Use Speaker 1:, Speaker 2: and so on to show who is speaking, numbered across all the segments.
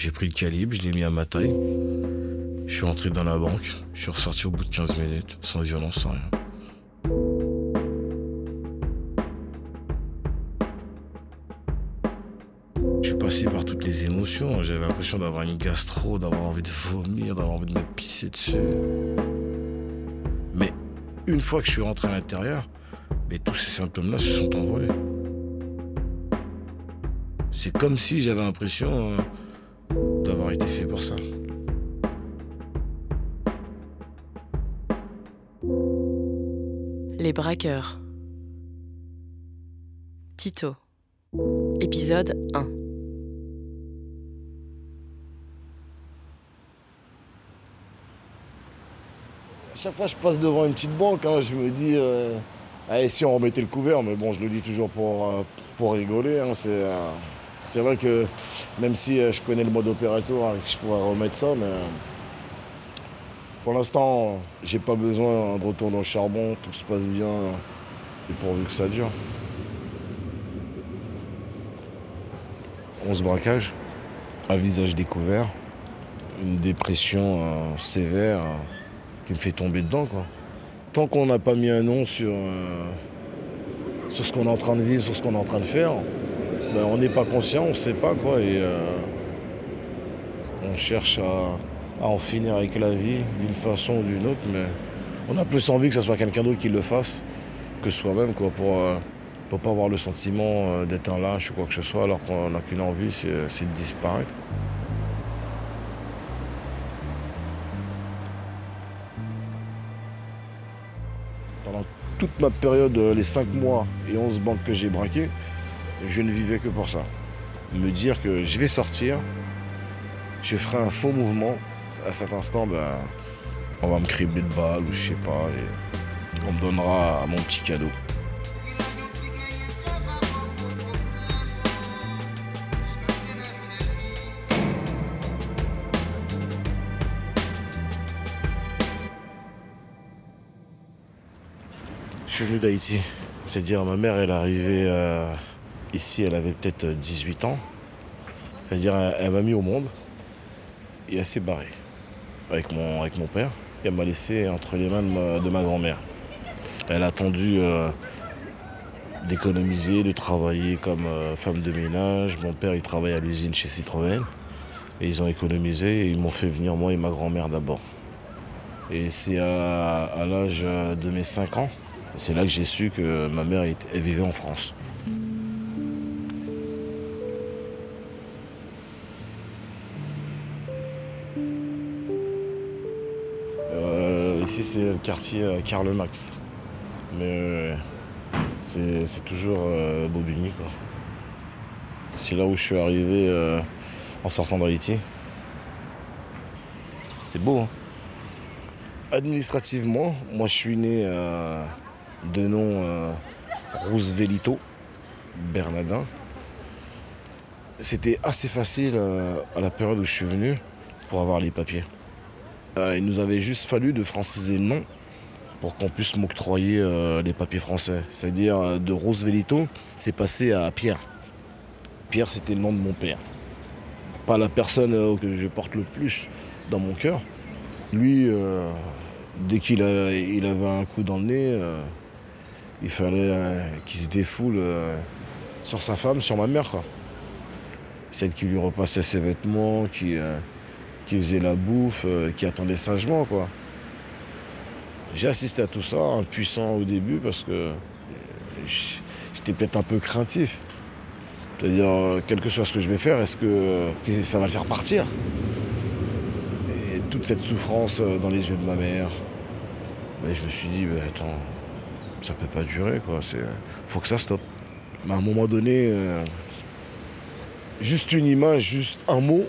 Speaker 1: J'ai pris le calibre, je l'ai mis à ma taille. Je suis rentré dans la banque, je suis ressorti au bout de 15 minutes, sans violence, sans rien. Je suis passé par toutes les émotions. J'avais l'impression d'avoir une gastro, d'avoir envie de vomir, d'avoir envie de me pisser dessus. Mais une fois que je suis rentré à l'intérieur, mais tous ces symptômes-là se sont envolés. C'est comme si j'avais l'impression euh, d'avoir été fait pour ça.
Speaker 2: Les braqueurs. Tito. Épisode 1.
Speaker 3: Chaque fois que je passe devant une petite banque, hein, je me dis, euh, allez, si on remettait le couvert, mais bon, je le dis toujours pour, euh, pour rigoler. hein, c'est, euh, c'est vrai que même si euh, je connais le mode opératoire que je pourrais remettre ça, mais euh, pour l'instant, j'ai pas besoin de retourner au charbon, tout se passe bien, et pourvu que ça dure. 11 braquages, un visage découvert, une dépression euh, sévère qui me fait tomber dedans. Quoi. Tant qu'on n'a pas mis un nom sur, sur ce qu'on est en train de vivre, sur ce qu'on est en train de faire, ben, on n'est pas conscient, on ne sait pas quoi. Euh, on cherche à, en finir avec la vie d'une façon ou d'une autre, mais on a plus envie que ce soit quelqu'un d'autre qui le fasse que soi-même, quoi, pour ne pas avoir le sentiment euh, d'être un lâche ou quoi que ce soit, alors qu'on n'a qu'une envie, c'est de disparaître. Pendant toute ma période, euh, les 5 mois et 11 banques que j'ai braquées, je ne vivais que pour ça. Me dire que je vais sortir, je ferai un faux mouvement. À cet instant, ben, on va me cribler de balles ou je sais pas, on me donnera mon petit cadeau. Je suis venu d'Haïti. C'est-à-dire, ma mère, elle est arrivée euh, ici, elle avait peut-être 18 ans. C'est-à-dire, elle, m'a mis au monde et elle s'est barrée avec mon, avec mon père. Et elle m'a laissé entre les mains de ma, grand-mère. Elle a attendu euh, d'économiser, de travailler comme euh, femme de ménage. Mon père, il travaille à l'usine chez Citroën. Et ils ont économisé et ils m'ont fait venir moi et ma grand-mère d'abord. Et c'est à, l'âge de mes 5 ans, c'est là que j'ai su que ma mère vivait en France. Quartier Karl Marx. Mais euh, c'est toujours euh, Bobigny. C'est là où je suis arrivé euh, en sortant d'Haïti. C'est beau. hein. Administrativement, moi je suis né de nom euh, Roosevelito Bernardin. C'était assez facile à la période où je suis venu pour avoir les papiers. Euh, il nous avait juste fallu de franciser le nom pour qu'on puisse m'octroyer euh, les papiers français. C'est-à-dire euh, de Roosevelito, c'est passé à Pierre. Pierre, c'était le nom de mon père. Pas la personne que je porte le plus dans mon cœur. Lui, dès qu'il avait un coup dans le nez, il fallait qu'il se défoule sur sa femme, sur ma mère. Quoi. Celle qui lui repassait ses vêtements, qui, qui faisait la bouffe, euh, qui attendait sagement. quoi. J'ai assisté à tout ça, impuissant au début, parce que euh, j'étais peut-être un peu craintif. C'est-à-dire, euh, quel que soit ce que je vais faire, est-ce que ça va le faire partir? Et toute cette souffrance dans les yeux de ma mère, je me suis dit, ben, attends, ça peut pas durer, quoi. Faut que ça stoppe. Mais à un moment donné, juste une image, juste un mot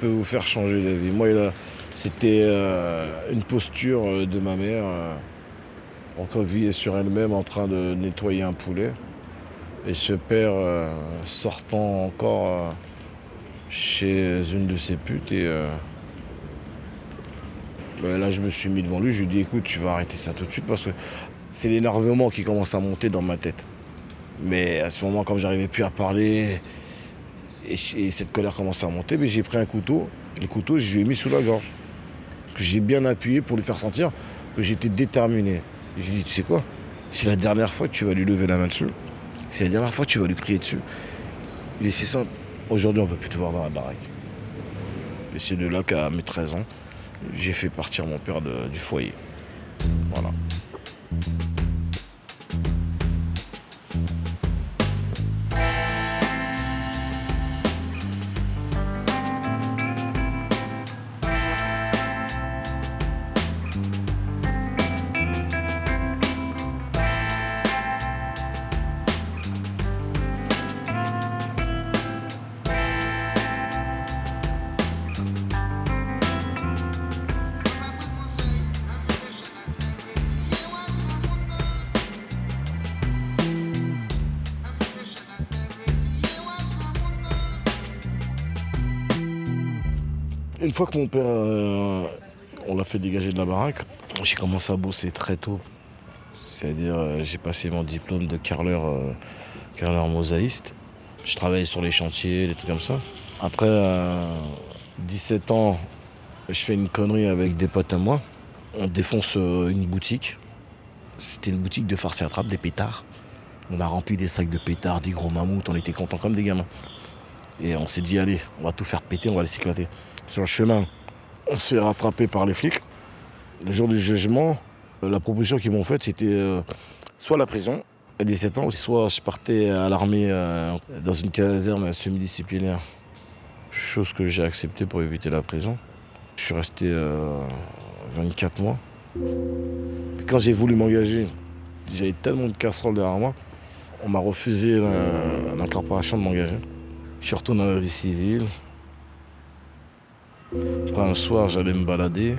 Speaker 3: peut vous faire changer la vie. Moi, c'était euh, une posture euh, de ma mère, euh, recroquevillée sur elle-même, en train de nettoyer un poulet. Et ce père sortant encore chez une de ses putes et ben là je me suis mis devant lui, je lui ai dit écoute tu vas arrêter ça tout de suite parce que c'est l'énervement qui commence à monter dans ma tête. Mais à ce moment comme j'arrivais plus à parler, Et, cette colère commence à monter, mais j'ai pris un couteau. Le couteau, je lui ai mis sous la gorge. Que j'ai bien appuyé pour lui faire sentir que j'étais déterminé. Et je lui ai dit, tu sais quoi? C'est la dernière fois que tu vas lui lever la main dessus. C'est la dernière fois que tu vas lui crier dessus. Il c'est simple. Aujourd'hui, on ne veut plus te voir dans la baraque. Et c'est de là qu'à mes 13 ans, j'ai fait partir mon père du foyer. Voilà. Une fois que mon père, euh, on l'a fait dégager de la baraque, j'ai commencé à bosser très tôt. C'est-à-dire, euh, j'ai passé mon diplôme de carreleur, euh, mosaïste. Je travaillais sur les chantiers, des trucs comme ça. Après 17 ans, je fais une connerie avec des potes à moi. On défonce une boutique. C'était une boutique de farce et attrape, des pétards. On a rempli des sacs de pétards, des gros mammouths, on était contents comme des gamins. Et on s'est dit, allez, on va tout faire péter, on va les s'éclater sur le chemin, on se fait rattraper par les flics. Le jour du jugement, euh, la proposition qu'ils m'ont faite, c'était euh, soit la prison à 17 ans, soit je partais à l'armée euh, dans une caserne semi-disciplinaire. Chose que j'ai acceptée pour éviter la prison. Je suis resté 24 mois. quand j'ai voulu m'engager, j'avais tellement de casseroles derrière moi, on m'a refusé l'incorporation de m'engager. Je suis retourné dans la vie civile, un soir, j'allais me balader.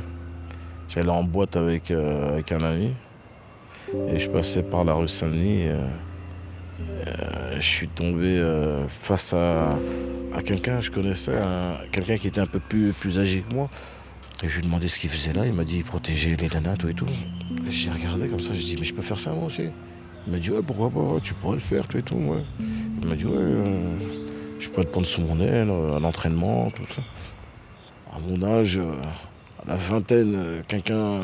Speaker 3: J'allais en boîte avec, euh, avec un ami. Et je passais par la rue Saint-Denis. Euh, euh, je suis tombé face à, à quelqu'un, je connaissais, quelqu'un qui était un peu plus, plus âgé que moi. Et je lui ai demandé ce qu'il faisait là. Il m'a dit protéger les nanas, tout et tout. J'ai regardé comme ça, je dit mais je peux faire ça moi aussi. Il m'a dit ouais pourquoi pas, tu pourrais le faire, tout et tout. Il m'a dit ouais, je pourrais te prendre sous mon aile, à l'entraînement, tout ça à mon âge, euh, à la vingtaine, euh, quelqu'un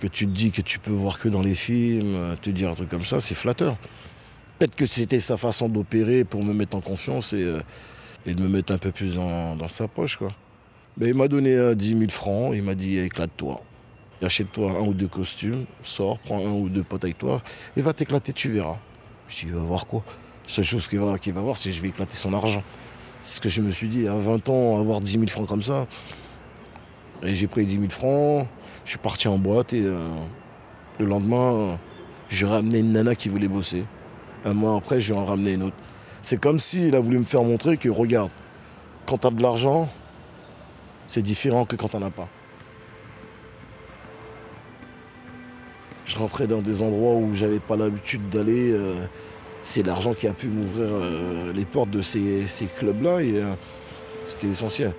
Speaker 3: que tu te dis que tu peux voir que dans les films, euh, te dire un truc comme ça, c'est flatteur. Peut-être que c'était sa façon d'opérer pour me mettre en confiance et, de me mettre un peu plus dans, sa poche. Quoi. Mais il m'a donné 10 000 francs, il m'a dit éclate-toi. Achète-toi un ou deux costumes, sors, prends un ou deux potes avec toi et va t'éclater, tu verras. Je dis, va voir quoi? Seule chose qu'il va voir, c'est que je vais éclater son argent. C'est ce que je me suis dit, à 20 ans, avoir 10 000 francs comme ça. Et j'ai pris 10 000 francs, je suis parti en boîte et euh, le lendemain, j'ai ramené une nana qui voulait bosser. Un mois après, lui en ramené une autre. C'est comme s'il a voulu me faire montrer que, regarde, quand tu as de l'argent, c'est différent que quand tu n'en as pas. Je rentrais dans des endroits où j'avais pas l'habitude d'aller. Euh, c'est l'argent qui a pu m'ouvrir euh, les portes de ces, clubs-là et euh, c'était essentiel.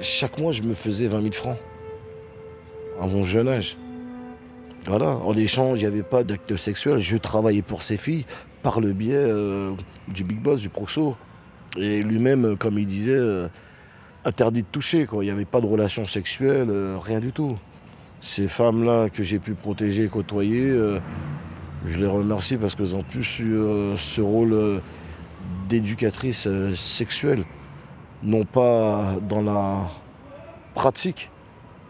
Speaker 3: Chaque mois, je me faisais 20 000 francs à mon jeune âge. Voilà, en échange, il n'y avait pas d'acte sexuel. Je travaillais pour ces filles par le biais euh, du Big Boss, du Proxo. Et lui-même, comme il disait, interdit de toucher. Il n'y avait pas de relation sexuelle, rien du tout ces femmes-là que j'ai pu protéger et côtoyer, euh, je les remercie parce qu'elles ont plus eu euh, ce rôle euh, d'éducatrice sexuelle. Non pas dans la pratique,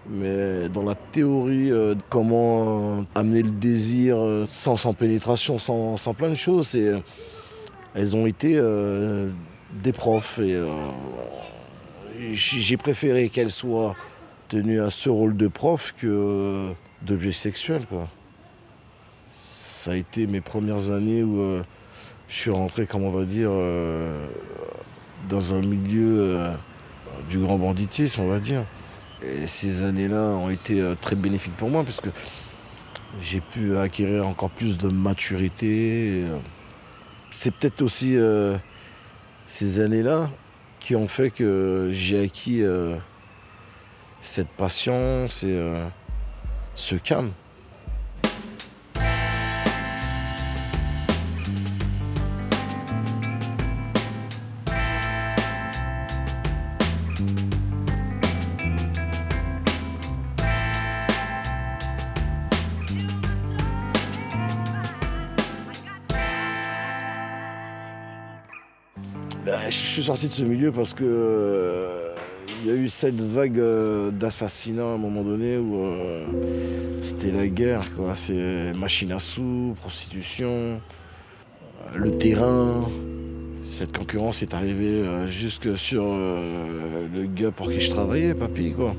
Speaker 3: mais dans la théorie de comment amener le désir sans, pénétration, sans, sans, plein de choses. elles ont été des profs et j'ai préféré qu'elles soient tenu à ce rôle de prof que d'objet sexuel. Quoi. Ça a été mes premières années où euh, je suis rentré, comme on va dire, euh, dans un milieu euh, du grand banditisme, on va dire. Ces années-là ont été très bénéfiques pour moi parce que j'ai pu acquérir encore plus de maturité. C'est peut-être aussi ces années-là qui ont fait que j'ai acquis cette passion, et euh, ce calme. Ben, je suis sorti de ce milieu parce que euh, il y a eu cette vague euh, d'assassinats à un moment donné où euh, c'était la guerre, quoi. C'est machine à sous, prostitution, euh, le terrain. Cette concurrence est arrivée euh, jusque sur le gars pour qui je travaillais, papy, quoi.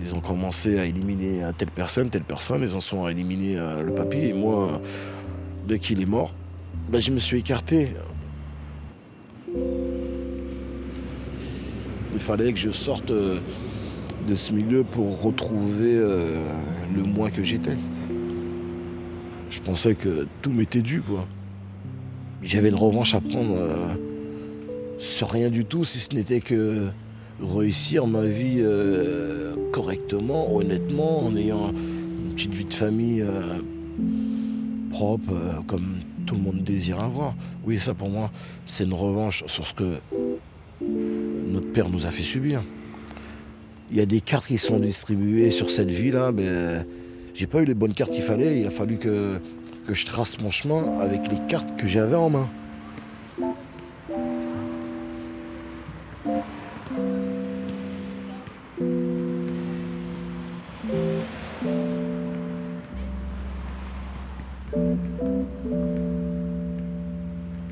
Speaker 3: Ils ont commencé à éliminer telle personne, telle personne, ils en sont à éliminer le papy. Et moi, dès qu'il est mort, ben, je me suis écarté. Il fallait que je sorte euh, de ce milieu pour retrouver euh, le moi que j'étais. Je pensais que tout m'était dû, quoi. J'avais une revanche à prendre euh, sur rien du tout, si ce n'était que réussir ma vie correctement, honnêtement, en ayant une petite vie de famille propre, comme tout le monde désire avoir. Oui, ça pour moi, c'est une revanche sur ce que notre père nous a fait subir. Il y a des cartes qui sont distribuées sur cette vie-là, mais j'ai pas eu les bonnes cartes qu'il fallait. Il a fallu que, que je trace mon chemin avec les cartes que j'avais en main.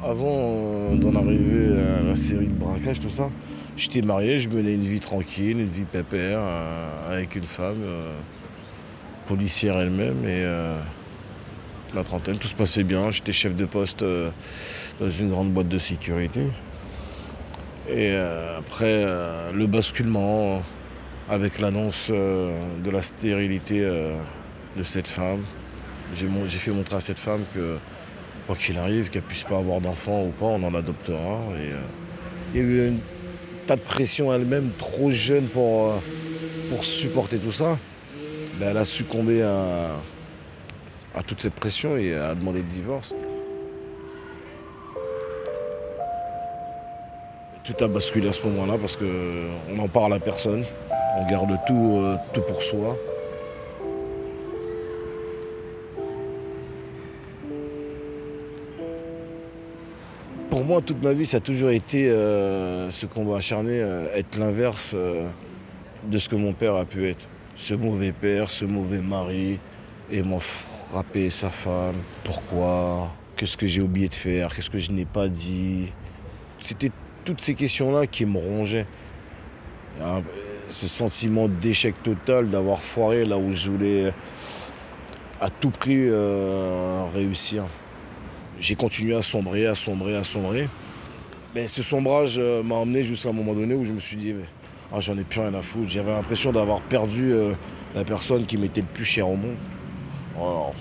Speaker 3: Avant euh, d'en arriver à la série de braquages, tout ça, j'étais marié, je menais une vie tranquille, une vie pépère, euh, avec une femme, euh, policière elle-même, et euh, la trentaine, tout se passait bien. J'étais chef de poste dans une grande boîte de sécurité. Et après, le basculement avec l'annonce de la stérilité de cette femme, j'ai fait montrer à cette femme que quoi qu'il arrive, qu'elle puisse pas avoir d'enfant ou pas, on en adoptera. Et, il y a eu un de pression elle-même, trop jeune pour, euh, pour supporter tout ça. Ben, elle a succombé à, à toute cette pression et a demandé le divorce. Tout a basculé à ce moment-là parce qu'on n'en parle à personne. On garde tout, euh, tout pour soi. Moi, toute ma vie, ça a toujours été euh, ce combat acharné, euh, être l'inverse euh, de ce que mon père a pu être. Ce mauvais père, ce mauvais mari, et m'en frapper sa femme. Pourquoi? Qu'est-ce que j'ai oublié de faire? Qu'est-ce que je n'ai pas dit? C'était toutes ces questions-là qui me rongeaient. Un- Ce sentiment d'échec total, d'avoir foiré là où je voulais à tout prix réussir. J'ai continué à sombrer, à sombrer, à sombrer. Mais ce sombrage euh, m'a emmené jusqu'à un moment donné où je me suis dit, ah, j'en ai plus rien à foutre. J'avais l'impression d'avoir perdu euh, la personne qui m'était le plus chère au monde. Alors,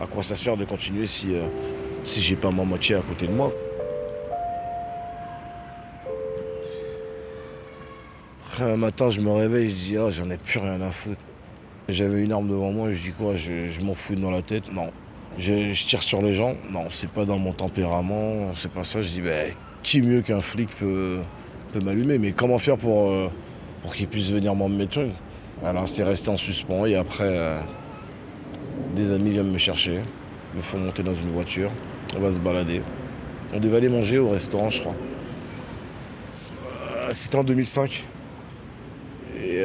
Speaker 3: à quoi ça sert de continuer si, euh, si j'ai pas ma moitié à côté de moi? Un matin, je me réveille, je dis, ah, j'en ai plus rien à foutre. J'avais une arme devant moi, je dis quoi, je, je m'en fous dans la tête Non. Je, tire sur les gens Non, c'est pas dans mon tempérament, c'est pas ça. Je dis, ben, qui mieux qu'un flic peut, peut m'allumer? Mais comment faire pour, euh, pour qu'il puisse venir m'en mettre une Alors, c'est resté en suspens et après, euh, des amis viennent me chercher, me font monter dans une voiture, on va se balader. On devait aller manger au restaurant, je crois. Euh, C'était en 2005. Et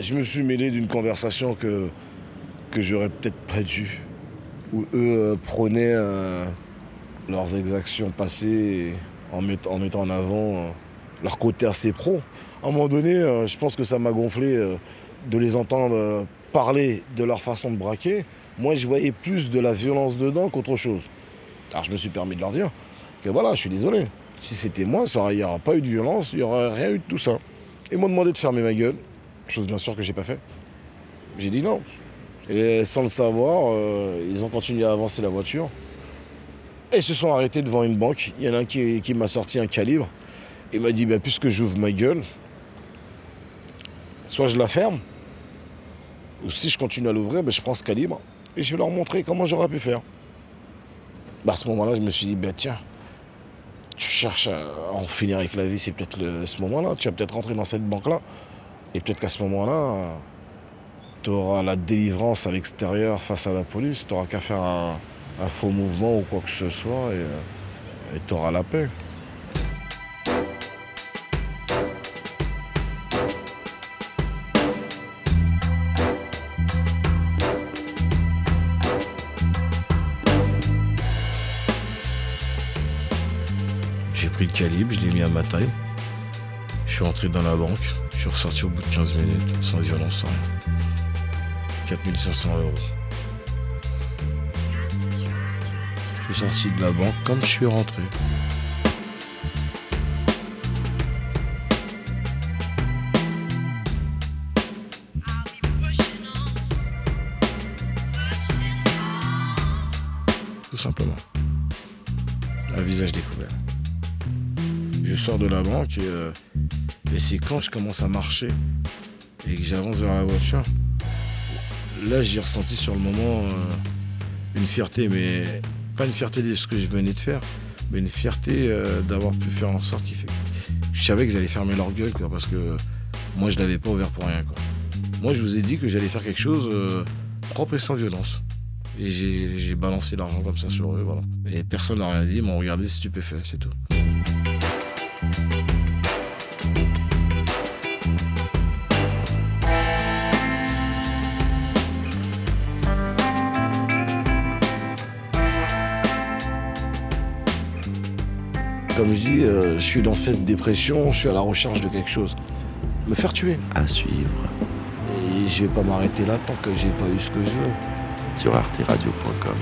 Speaker 3: je me suis mêlé d'une conversation que, que j'aurais peut-être pas dû. Où eux euh, prônaient euh, leurs exactions passées en, met- en mettant en avant euh, leur côté assez pro. À un moment donné, je pense que ça m'a gonflé de les entendre parler de leur façon de braquer. Moi, je voyais plus de la violence dedans qu'autre chose. Alors, je me suis permis de leur dire que voilà, je suis désolé. Si c'était moi, il n'y aurait pas eu de violence, il n'y aurait rien eu de tout ça. Ils m'ont demandé de fermer ma gueule, chose bien sûr que j'ai pas fait. J'ai dit non. Et sans le savoir, euh, ils ont continué à avancer la voiture. Et ils se sont arrêtés devant une banque. Il y en a un qui, m'a sorti un calibre. Il m'a dit, bah, puisque j'ouvre ma gueule, soit je la ferme, ou si je continue à l'ouvrir, bah, je prends ce calibre et je vais leur montrer comment j'aurais pu faire. Bah, à ce moment-là, je me suis dit, tiens, tu cherches à en finir avec la vie, c'est peut-être ce moment-là. Tu vas peut-être rentrer dans cette banque-là. Et peut-être qu'à ce moment-là, tu auras la délivrance à l'extérieur face à la police, tu n'auras qu'à faire un, faux mouvement ou quoi que ce soit et euh, tu auras la paix. J'ai pris le calibre, je l'ai mis à ma taille. Je suis rentré dans la banque, je suis ressorti au bout de 15 minutes, sans violence, sans rien. 4500 euros. Je suis sorti de la banque comme je suis rentré. Tout simplement. Un visage découvert. Je sors de la banque et, euh, et c'est quand je commence à marcher et que j'avance vers la voiture. Là, j'ai ressenti sur le moment euh, une fierté, mais pas une fierté de ce que je venais de faire, mais une fierté euh, d'avoir pu faire en sorte qu'il fait. Je savais qu'ils allaient fermer leur gueule, quoi, parce que moi, je l'avais pas ouvert pour rien. Quoi. Moi, je vous ai dit que j'allais faire quelque chose euh, propre et sans violence. Et j'ai j'ai balancé l'argent comme ça sur eux, voilà. Et personne n'a rien dit, ils m'ont regardé stupéfait, c'est tout.
Speaker 4: Comme je dis, euh, je suis dans cette dépression, je suis à la recherche de quelque chose. Me faire tuer.
Speaker 5: À suivre
Speaker 4: Et je vais pas m'arrêter là tant que j'ai pas eu ce que je veux.
Speaker 5: sur arteradio.com.